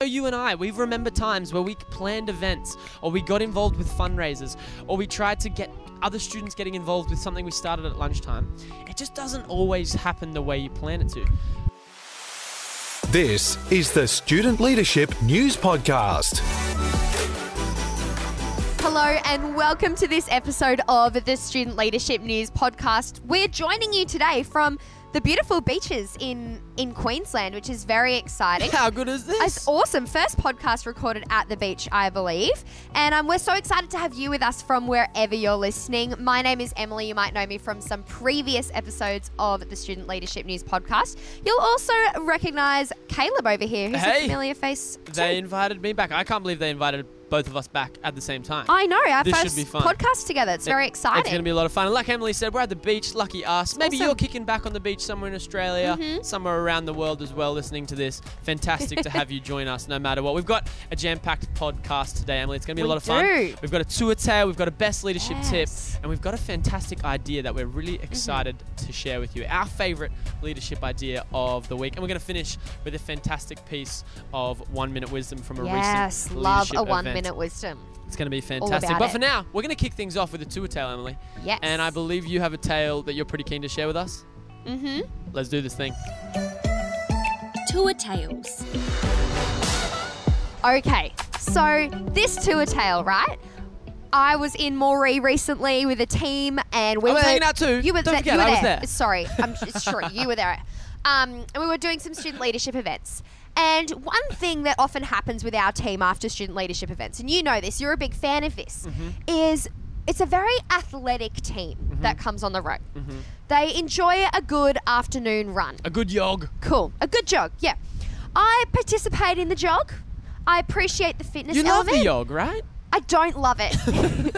know you and I, we remember times where we planned events or we got involved with fundraisers or we tried to get other students getting involved with something we started at lunchtime. It just doesn't always happen the way you plan it to. This is the Student Leadership News Podcast. Hello and welcome to this episode of the Student Leadership News podcast. We're joining you today from the beautiful beaches in in Queensland, which is very exciting. How good is this? It's awesome. First podcast recorded at the beach, I believe. And um, we're so excited to have you with us from wherever you're listening. My name is Emily. You might know me from some previous episodes of the Student Leadership News podcast. You'll also recognize Caleb over here, who's Hey. a familiar face. They too. invited me back. I can't believe they invited both of us back at the same time. I know, our This should first be fun. podcast together. It's very exciting. It's going to be a lot of fun. And like Emily said, we're at the beach. Lucky us. Maybe awesome. you're kicking back on the beach somewhere in Australia, Mhm. somewhere around the world as well, listening to this. Fantastic to have you join us no matter what. We've got a jam packed podcast today, Emily. It's going to be We a lot of fun. We've got a tour tale, we've got a best leadership Yes. tip, and we've got a fantastic idea that we're really Mm-hmm. excited to share with you. Our favorite leadership idea of the week. And we're going to finish with a fantastic piece of one minute wisdom from a yes, recent leadership Yes, love a one event. minute wisdom. It's going to be fantastic. But it. for now, we're going to kick things off with a tour tale, Emily. Yes. And I believe you have a tale that you're pretty keen to share with us. Mm-hmm. Let's do this thing. Tour Tales. Okay, so this tour tale, right? I was in Moree recently with a team, and we I was were hanging out too. You were, Don't there- forget, you were I was there. there. Sorry, I'm it's true. You were there. Um, and we were doing some student leadership events. And one thing that often happens with our team after student leadership events, and you know this, you're a big fan of this, Mm-hmm. is it's a very athletic team that comes on the road. Mm-hmm. They enjoy a good afternoon run. A good jog. Cool. A good jog, yeah. I participate in the jog. I appreciate the fitness You love element. the jog, right? I don't love it.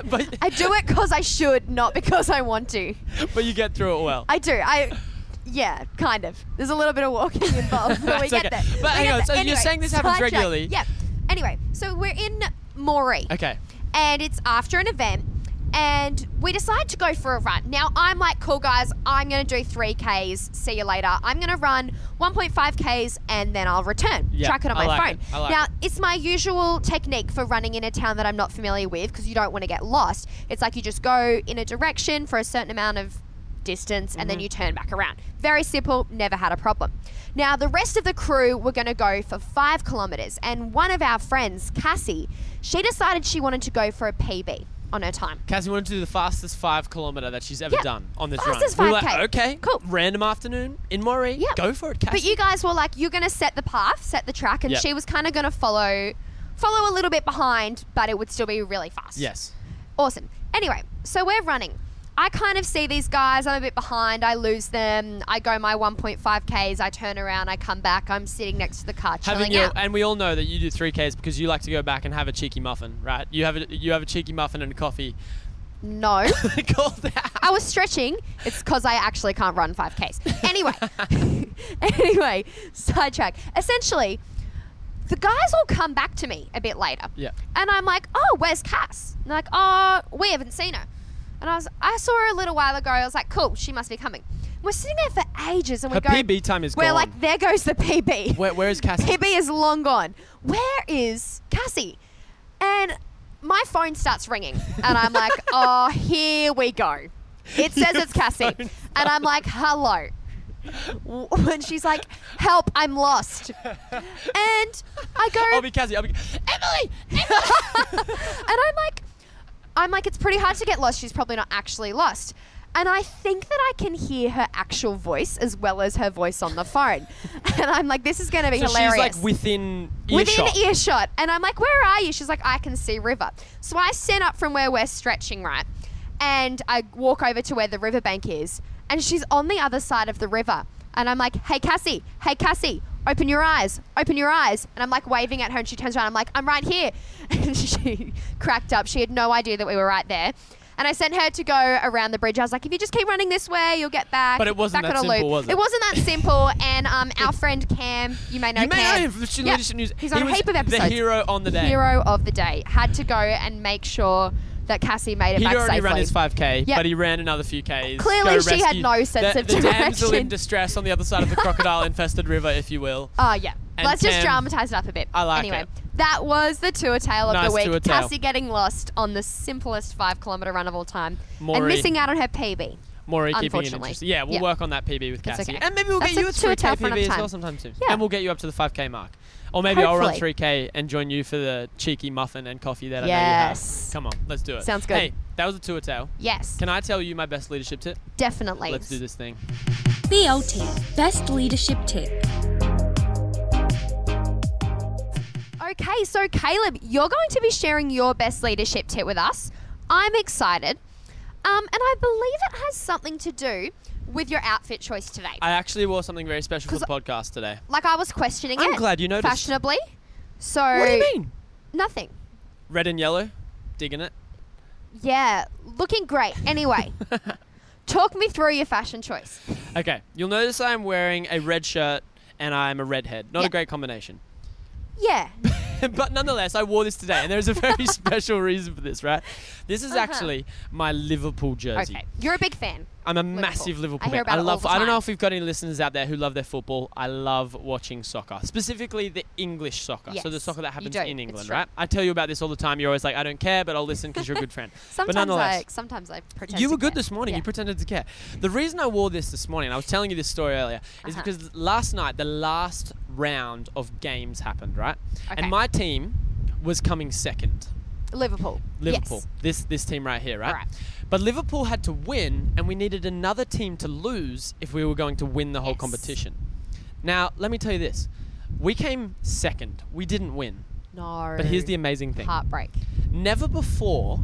but, I do it because I should, not because I want to. but you get through it well. I do. I, yeah, kind of. There's a little bit of walking involved, but we get okay. there. But We hang on, so you're saying this happens regularly? Yeah. Anyway, so we're in Moree okay. and it's after an event and we decide to go for a run. Now I'm like, cool guys, I'm gonna do three Ks, see you later. I'm gonna run 1.5 Ks and then I'll return. Yeah, Track it on I my like phone. it. Like now it. it's my usual technique for running in a town that I'm not familiar with because you don't want to get lost. It's like you just go in a direction for a certain amount of distance and Mm-hmm. then you turn back around. Very simple, never had a problem. Now, the rest of the crew were going to go for five kilometers, and one of our friends, Cassie, she decided she wanted to go for a PB on her time. Cassie wanted to do the fastest five kilometer that she's ever Yeah. done on this Fastest run. Were 5K. like, okay, Cool. Random afternoon in Moree. Yeah. Go for it, Cassie. But you guys were like, you're going to set the path, set the track, and Yep. she was kind of going to follow follow a little bit behind, but it would still be really fast. Yes. Awesome. Anyway, so we're running. I kind of see these guys. I'm a bit behind. I lose them. I go my 1.5 Ks. I turn around. I come back. I'm sitting next to the car chilling Having your, out. and we all know that you do three Ks because you like to go back and have a cheeky muffin, right? You have a you have a cheeky muffin and a coffee. No. I was stretching. It's because I actually can't run 5Ks. Anyway, anyway, sidetrack. Essentially, the guys all come back to me a bit later. Yeah. And I'm like, oh, where's Cass? And they're like, oh, we haven't seen her. And I was, I saw her a little while ago. I was like, cool, she must be coming. We're sitting there for ages, and we Her go. PB time is We're gone. like, there goes the PB. Where, where is Cassie? PB is long gone. Where is Cassie? And my phone starts ringing, and I'm like, oh, here we go. It says Your it's Cassie, phone and I'm like, hello. And she's like, help, I'm lost. And I go, I'll be Cassie. I'll be Emily. and I'm like, I'm like, it's pretty hard to get lost. She's probably not actually lost. And I think that I can hear her actual voice as well as her voice on the phone. And I'm like, this is going to be So hilarious. she's like within earshot. Within earshot. And I'm like, where are you? She's like, I can see river. So I stand up from where we're stretching, right? And I walk over to where the riverbank is. And she's on the other side of the river. And I'm like, hey, Cassie, hey, Cassie, open your eyes, open your eyes. And I'm like waving at her and she turns around. I'm like, I'm right here. And she cracked up. She had no idea that we were right there. And I sent her to go around the bridge. I was like, if you just keep running this way, you'll get back. But it wasn't back that on a simple, loop. was it? It wasn't that simple. And um, our friend Cam, you may know you may Cam. know him from the Student Leadership News. He's he on a heap of episodes. The hero on the day. Hero of the day. Had to go and make sure that Cassie made it He'd back already safely. run his 5k, Yep. but he ran another few Ks. Clearly she had no sense the, of the damsel in distress on the other side of the crocodile-infested river, if you will. Oh, yeah. And Let's just dramatize it up a bit. I like anyway, it. that was the tour tale of Nice the week. Cassie getting lost on the simplest five kilometer run of all time Moree. and missing out on her PB. Moree keeping it Unfortunately. interesting. Yeah, we'll Yeah. work on that PB with Cassie. okay. And maybe we'll That's get you a a tour 3K tale for another PB as well sometime soon. Yeah. And we'll get you up to the 5K mark. Or maybe I'll run 3K and join you for the cheeky muffin and coffee that I know you have. Come on, let's do it. Sounds good. Hey, that was a tour tale. Yes, Can I tell you my best leadership tip? definitely. Let's do this thing. BLT Best Leadership Tip. Okay, so Caleb, you're going to be sharing your best leadership tip with us. I'm excited. Um, and I believe it has something to do with your outfit choice today. I actually wore something very special for the podcast today. like I was questioning I'm it. glad you noticed. Fashionably. So What do you mean? Nothing. Red and yellow? Digging it? Yeah, looking great. Anyway, talk me through your fashion choice. Okay, you'll notice I'm wearing a red shirt and I'm a redhead. Not a great combination. Yeah. but nonetheless, I wore this today, and there's a very special reason for this, right? This is Uh-huh. actually my Liverpool jersey. Okay. You're a big fan. I'm a Liverpool. massive Liverpool I fan. I it love. I don't know if we've got any listeners out there who love their football. I love watching soccer, specifically the English soccer. So the soccer that happens in England, right? I tell you about this all the time. You're always like, I don't care, but I'll listen because you're a good friend. but Sometimes nonetheless, I sometimes I pretend you were good care. this morning. Yeah. You pretended to care. The reason I wore this this morning, I was telling you this story earlier, is Uh-huh. because last night the last round of games happened, right? Okay. And my team was coming second. Liverpool. Liverpool. Yes. This this team right here, right? Right. But Liverpool had to win, and we needed another team to lose if we were going to win the whole Yes. competition. Now, let me tell you this: we came second. We didn't win. No. But here's the amazing thing: heartbreak. never before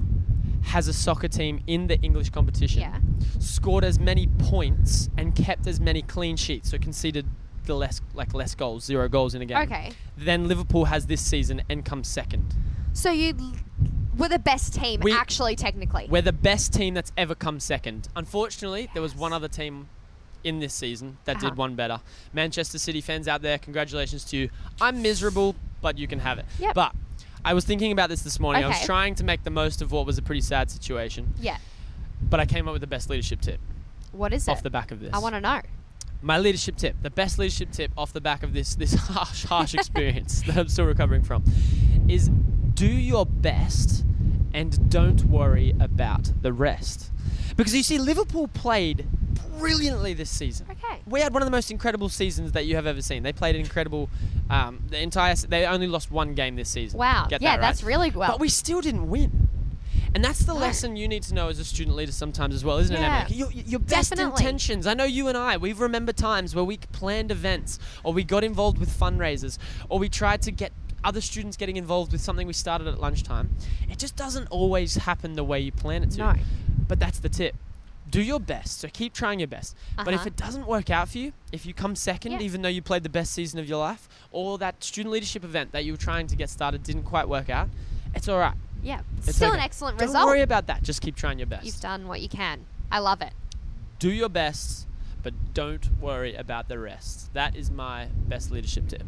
has a soccer team in the English competition Yeah. scored as many points and kept as many clean sheets, so conceded the less like less goals, zero goals in a game. Okay. Then Liverpool has this season and comes second. So you were the best team, We- actually, technically. We're the best team that's ever come second. Unfortunately, there was one other team in this season that Uh-huh. did one better. Manchester City fans out there, congratulations to you. I'm miserable, but you can have it. Yep. But I was thinking about this this morning. I was Okay. trying to make the most of what was a pretty sad situation, yeah. but I came up with the best leadership tip What is it? off it? the back of this. I want to know. My leadership tip, the best leadership tip off the back of this this harsh, harsh experience that I'm still recovering from, is do your best and don't worry about the rest. Because you see, Liverpool played brilliantly this season. Okay. We had one of the most incredible seasons that you have ever seen. They played an incredible, um, the entire. They only lost one game this season. Wow. Get yeah, that, right? that's really well. But we still didn't win. And that's the No. lesson you need to know as a student leader sometimes as well, isn't Yeah. it, Emily? Your, your best Definitely. intentions. I know you and I, we remember times where we planned events or we got involved with fundraisers or we tried to get other students getting involved with something we started at lunchtime. It just doesn't always happen the way you plan it to. No. But that's the tip. Do your best. So keep trying your best. But if Uh-huh. it doesn't work out for you, if you come second, Yeah. even though you played the best season of your life, or that student leadership event that you were trying to get started didn't quite work out, it's all right. yeah. It's Still okay. an excellent result. Don't worry about that. Just keep trying your best. You've done what you can. I love it. Do your best, but don't worry about the rest. That is my best leadership tip.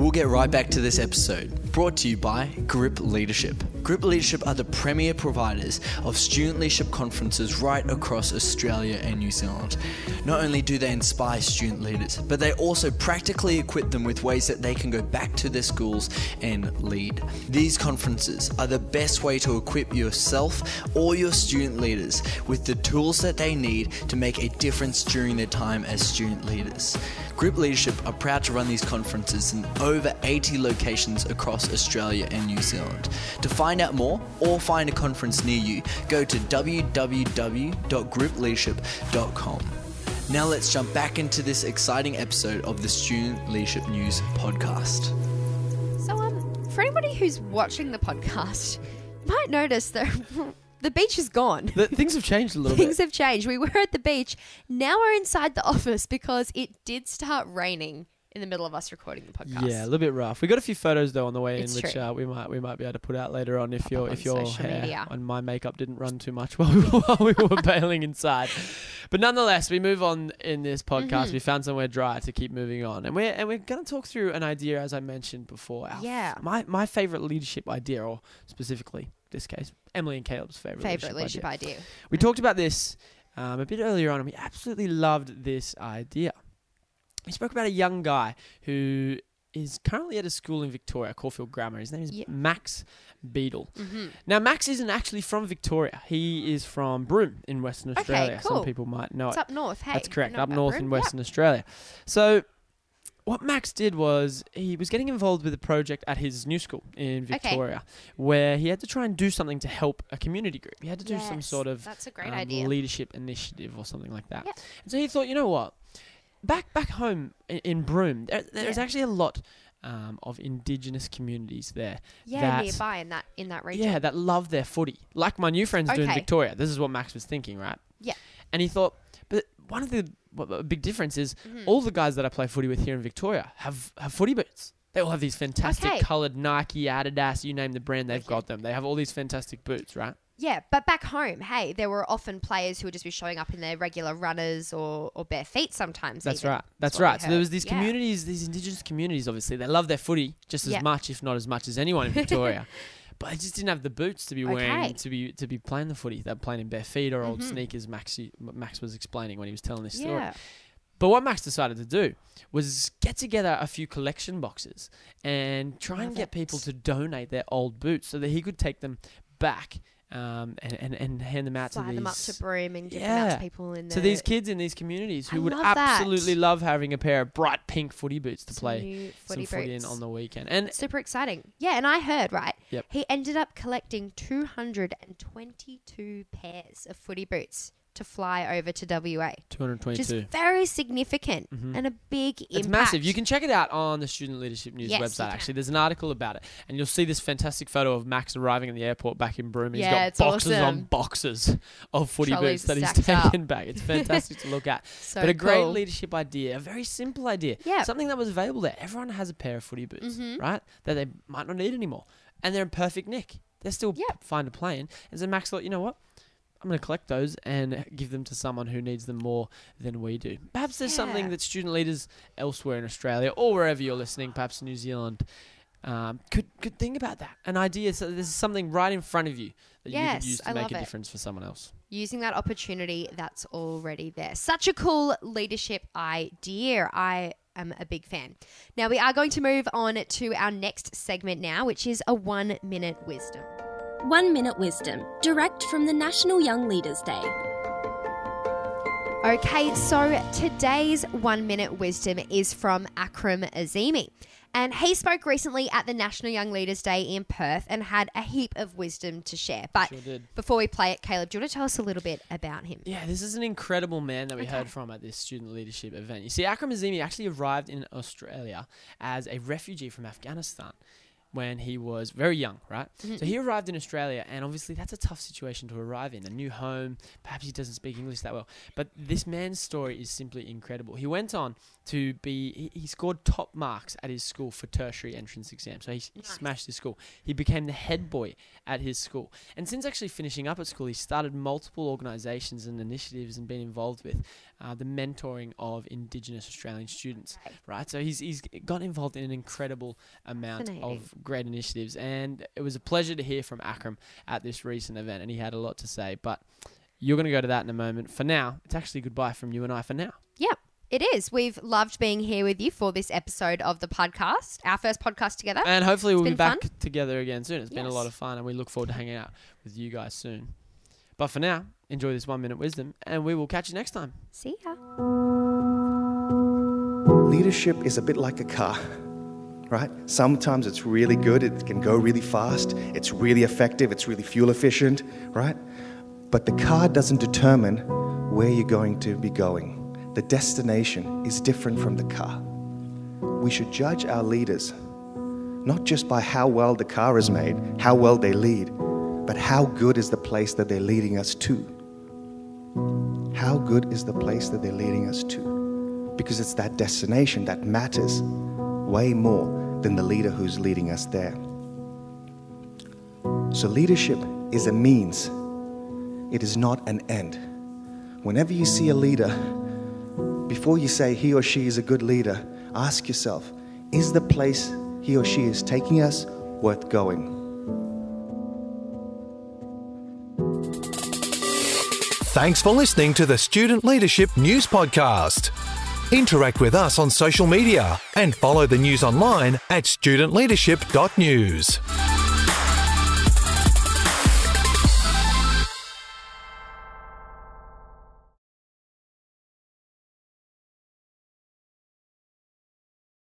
We'll get right back to this episode, brought to you by Grip Leadership. Grip Leadership are the premier providers of student leadership conferences right across Australia and New Zealand. Not only do they inspire student leaders, but they also practically equip them with ways that they can go back to their schools and lead. These conferences are the best way to equip yourself or your student leaders with the tools that they need to make a difference during their time as student leaders. Grip Leadership are proud to run these conferences in over 80 locations across Australia and New Zealand. To find out more or find a conference near you, go to www.gripleadership.com. Now let's jump back into this exciting episode of the Student Leadership News podcast. So, um, for anybody who's watching the podcast, you might notice that the beach is gone. The, things have changed a little Things bit. have changed. We were at the beach. Now we're inside the office because it did start raining in the middle of us recording the podcast. Yeah, a little bit rough. We got a few photos though on the way It's in, which true. uh, we might we might be able to put out later on if Pop your up if on your social hair media. and my makeup didn't run too much while we, while we were bailing inside. But nonetheless, we move on in this podcast. Mhm. We found somewhere dry to keep moving on, and we're and we're going to talk through an idea as I mentioned before. Our Yeah. my my favorite leadership idea, or specifically this case, Emily and Caleb's favorite Favorite leadership, leadership idea. idea. We talked about this um, a bit earlier on, and we absolutely loved this idea. he spoke about a young guy who is currently at a school in Victoria, Caulfield Grammar. His name is Yeah. Max Beadle. Mm-hmm. Now, Max isn't actually from Victoria. He is from Broome in Western Okay, Australia. cool. Some people might know It's it. up north. Hey, That's correct, up north Broome. in Yep. Western Australia. So, what Max did was he was getting involved with a project at his new school in. Victoria, where he had to try and do something to help a community group. He had to do some Yes, sort of That's a great um, idea. leadership initiative or something like that. Yeah. And so he thought, you know what? Back back home in, in Broome, there, there's Yeah. actually a lot um, of indigenous communities there. yeah, that- nearby in that in that region. Yeah, that love their footy, like my new friends do in Okay. Victoria. This is what Max was thinking, right? Yeah. And he thought, one of the a big difference is Mhm. all the guys that I play footy with here in Victoria have have footy boots. They all have these fantastic Okay. coloured Nike, Adidas, you name the brand, they've Okay. got them. They have all these fantastic boots, right? Yeah, but back home, hey, there were often players who would just be showing up in their regular runners or, or bare feet sometimes. That's even. right. That's what we right. So there was these Yeah. communities, these indigenous communities. Obviously, they love their footy just as Yeah. much, if not as much, as anyone in Victoria. But they just didn't have the boots to be wearing Okay. to be to be playing the footy. They're playing in bare feet or old Mhm. sneakers. Max Max was explaining when he was telling this story. Yeah. But what Max decided to do was get together a few collection boxes and try and get people to donate their old boots so that he could take them back um, and, and, and hand them out Fly to these them up to Broome and give them out to people in the to these kids in these communities who I would love that. absolutely love having a pair of bright pink footy boots to some play new footy some footy in boots. on the weekend. And Super exciting. Yeah, and I heard, right? Yep. He ended up collecting 222 pairs of footy boots to fly over to WA. Which 222. is very significant Mhm. and a big impact. It's massive. You can check it out on the Student Leadership News Yes, website. Actually, there's an article about it, and you'll see this fantastic photo of Max arriving in the airport back in Broome. He's Yeah, got boxes on boxes of footy Trolleys boots that he's stacked up. taken back. It's fantastic to look at. So but a great cool. leadership idea, a very simple idea. Yeah. Something that was available there. Everyone has a pair of footy boots, Mhm. right? That they might not need anymore. And they're in perfect nick. They're still Yep. fine to play in. And so Max thought, you know what? I'm going to collect those and give them to someone who needs them more than we do. Perhaps there's something that student leaders elsewhere in Australia or wherever you're listening, perhaps New Zealand, um, could could think about that. An idea. So there's something right in front of you that you Yes, could use to I make a it. difference for someone else. using that opportunity that's already there. Such a cool leadership idea. I am a big fan. Now, we are going to move on to our next segment now, which is a one minute wisdom. One Minute Wisdom, direct from the National Young Leaders Day. Okay, so today's one minute wisdom is from Akram Azimi. And he spoke recently at the National Young Leaders Day in Perth and had a heap of wisdom to share. But Sure did. before we play it, Caleb, do you want to tell us a little bit about him? Yeah, this is an incredible man that we Okay. heard from at this student leadership event. You see, Akram Azimi actually arrived in Australia as a refugee from Afghanistan when he was very young, right? So he arrived in Australia, and obviously that's a tough situation to arrive in a new home. Perhaps he doesn't speak English that well, but this man's story is simply incredible. He went on to be, he, he scored top marks at his school for tertiary entrance exam. So he, he smashed his school. He became the head boy at his school. And since actually finishing up at school, he started multiple organisations and initiatives and been involved with uh, the mentoring of Indigenous Australian students. Right, so he's he's got involved in an incredible amount of great initiatives, and it was a pleasure to hear from Akram at this recent event, and he had a lot to say. But you're going to go to that in a moment. For now, it's actually goodbye from you and I. For now, Yeah, it is. We've loved being here with you for this episode of the podcast, our first podcast together. and hopefully we'll be back fun. together again soon. It's been a lot of fun, and we look forward to hanging out with you guys soon. But for now, enjoy this one minute wisdom, and we will catch you next time. See ya. Leadership is a bit like a car, right? Sometimes it's really good, it can go really fast, it's really effective, it's really fuel efficient, right? But the car doesn't determine where you're going to be going. The destination is different from the car. We should judge our leaders not just by how well the car is made, how well they lead, but how good is the place that they're leading us to. How good is the place that they're leading us to? Because it's that destination that matters way more than the leader who's leading us there. So, leadership is a means, it is not an end. Whenever you see a leader, before you say he or she is a good leader, ask yourself is the place he or she is taking us worth going? Thanks for listening to the Student Leadership News Podcast. Interact with us on social media and follow the news online at studentleadership.news.